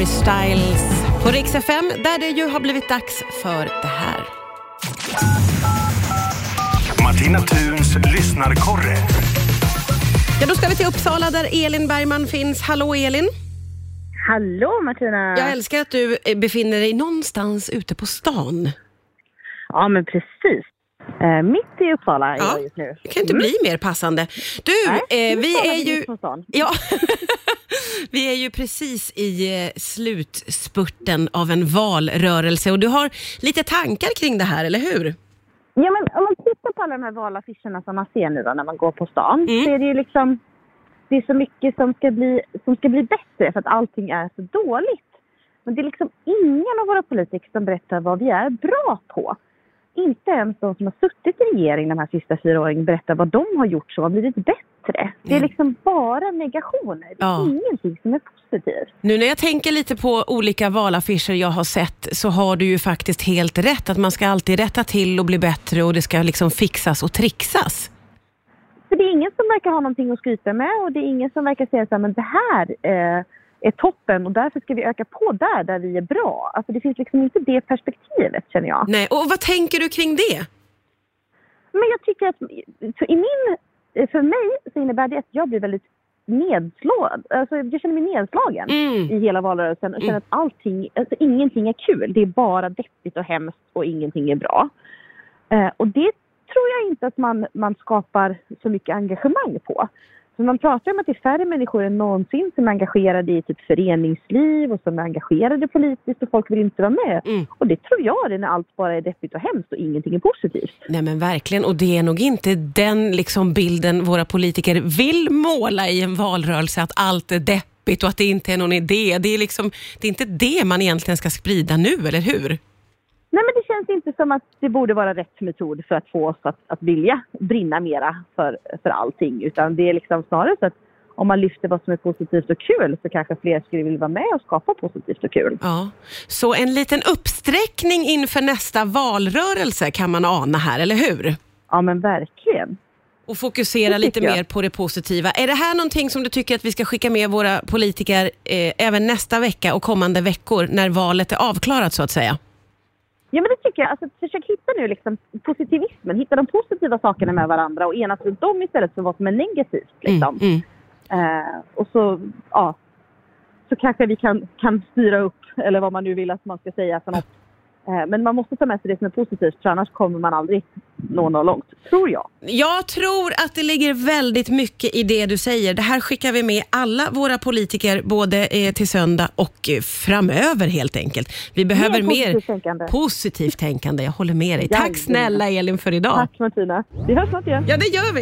Harry Styles på Rix FM där det ju har blivit dags för det här. Martina Thuns lyssnarkorre. Ja, då ska vi till Uppsala där Elin Bergman finns. Hallå Elin! Hallå Martina! Jag älskar att du eh, befinner dig någonstans ute på stan. Ja men precis. Eh, mitt i Uppsala är Ja, jag just nu. det kan inte bli mer passande. Du, Nej, eh, vi är ju... Ja, vi är ju precis i eh, slutspurten av en valrörelse och du har lite tankar kring det här, eller hur? Ja men om man tittar på alla de här valaffischerna som man ser nu då när man går på stan Mm. så är det ju liksom det är så mycket som ska, bli, som ska bli bättre för att allting är så dåligt. Men det är liksom ingen av våra politiker som berättar vad vi är bra på. Inte ens de som har suttit i regering de här sista fyra åren berättar vad de har gjort som har blivit bättre. Det är Mm. liksom bara negationer. Det är Ja. ingenting som är positivt. Nu när jag tänker lite på olika valaffischer jag har sett så har du ju faktiskt helt rätt att man ska alltid rätta till och bli bättre och det ska liksom fixas och trixas. För det är ingen som verkar ha någonting att skryta med och det är ingen som verkar säga så här, men det här eh, är toppen och därför ska vi öka på där, där vi är bra. Alltså det finns liksom inte det perspektivet känner jag. Nej, och vad tänker du kring det? Men jag tycker att för, i min, för mig så innebär det att jag blir väldigt nedslagen. Alltså jag känner mig nedslagen Mm. i hela valrörelsen och känner Mm. att allting, alltså ingenting är kul. Det är bara deppigt och hemskt och ingenting är bra. Eh, och det tror jag inte att man, man skapar så mycket engagemang på. Så man pratar om att det är färre människor än någonsin som är engagerade i typ föreningsliv och som är engagerade politiskt och folk vill inte vara med. Mm. Och det tror jag det när allt bara är deppigt och hemskt och ingenting är positivt. Nej men verkligen, och det är nog inte den liksom bilden våra politiker vill måla i en valrörelse, att allt är deppigt och att det inte är någon idé. Det är, liksom, det är inte det man egentligen ska sprida nu, eller hur? Nej men det känns inte som att det borde vara rätt metod för att få oss att, att vilja brinna mera för, för allting. Utan det är liksom snarare så att om man lyfter vad som är positivt och kul så kanske fler skulle vilja vara med och skapa positivt och kul. Ja. Så en liten uppsträckning inför nästa valrörelse kan man ana här, eller hur? Ja men verkligen. Och fokusera Det lite jag. mer på det positiva. Är det här någonting som du tycker att vi ska skicka med våra politiker eh, även nästa vecka och kommande veckor när valet är avklarat så att säga? Ja men det tycker jag. Alltså, försök hitta nu liksom positivismen, hitta de positiva sakerna med varandra och enas runt dem istället för vad som är negativt. Liksom. Mm, mm. Eh, och så, ja, så kanske vi kan, kan styra upp, eller vad man nu vill att man ska säga för något. Eh, men man måste ta med sig det som är positivt för annars kommer man aldrig nå något långt, tror jag. Jag tror att det ligger väldigt mycket i det du säger. Det här skickar vi med alla våra politiker, både eh, till söndag och eh, framöver helt enkelt. Vi behöver mer positivt tänkande. positivt tänkande. Jag håller med dig. Tack snälla Elin för idag. Tack Martina. Vi hörs snart igen. Ja, det gör vi.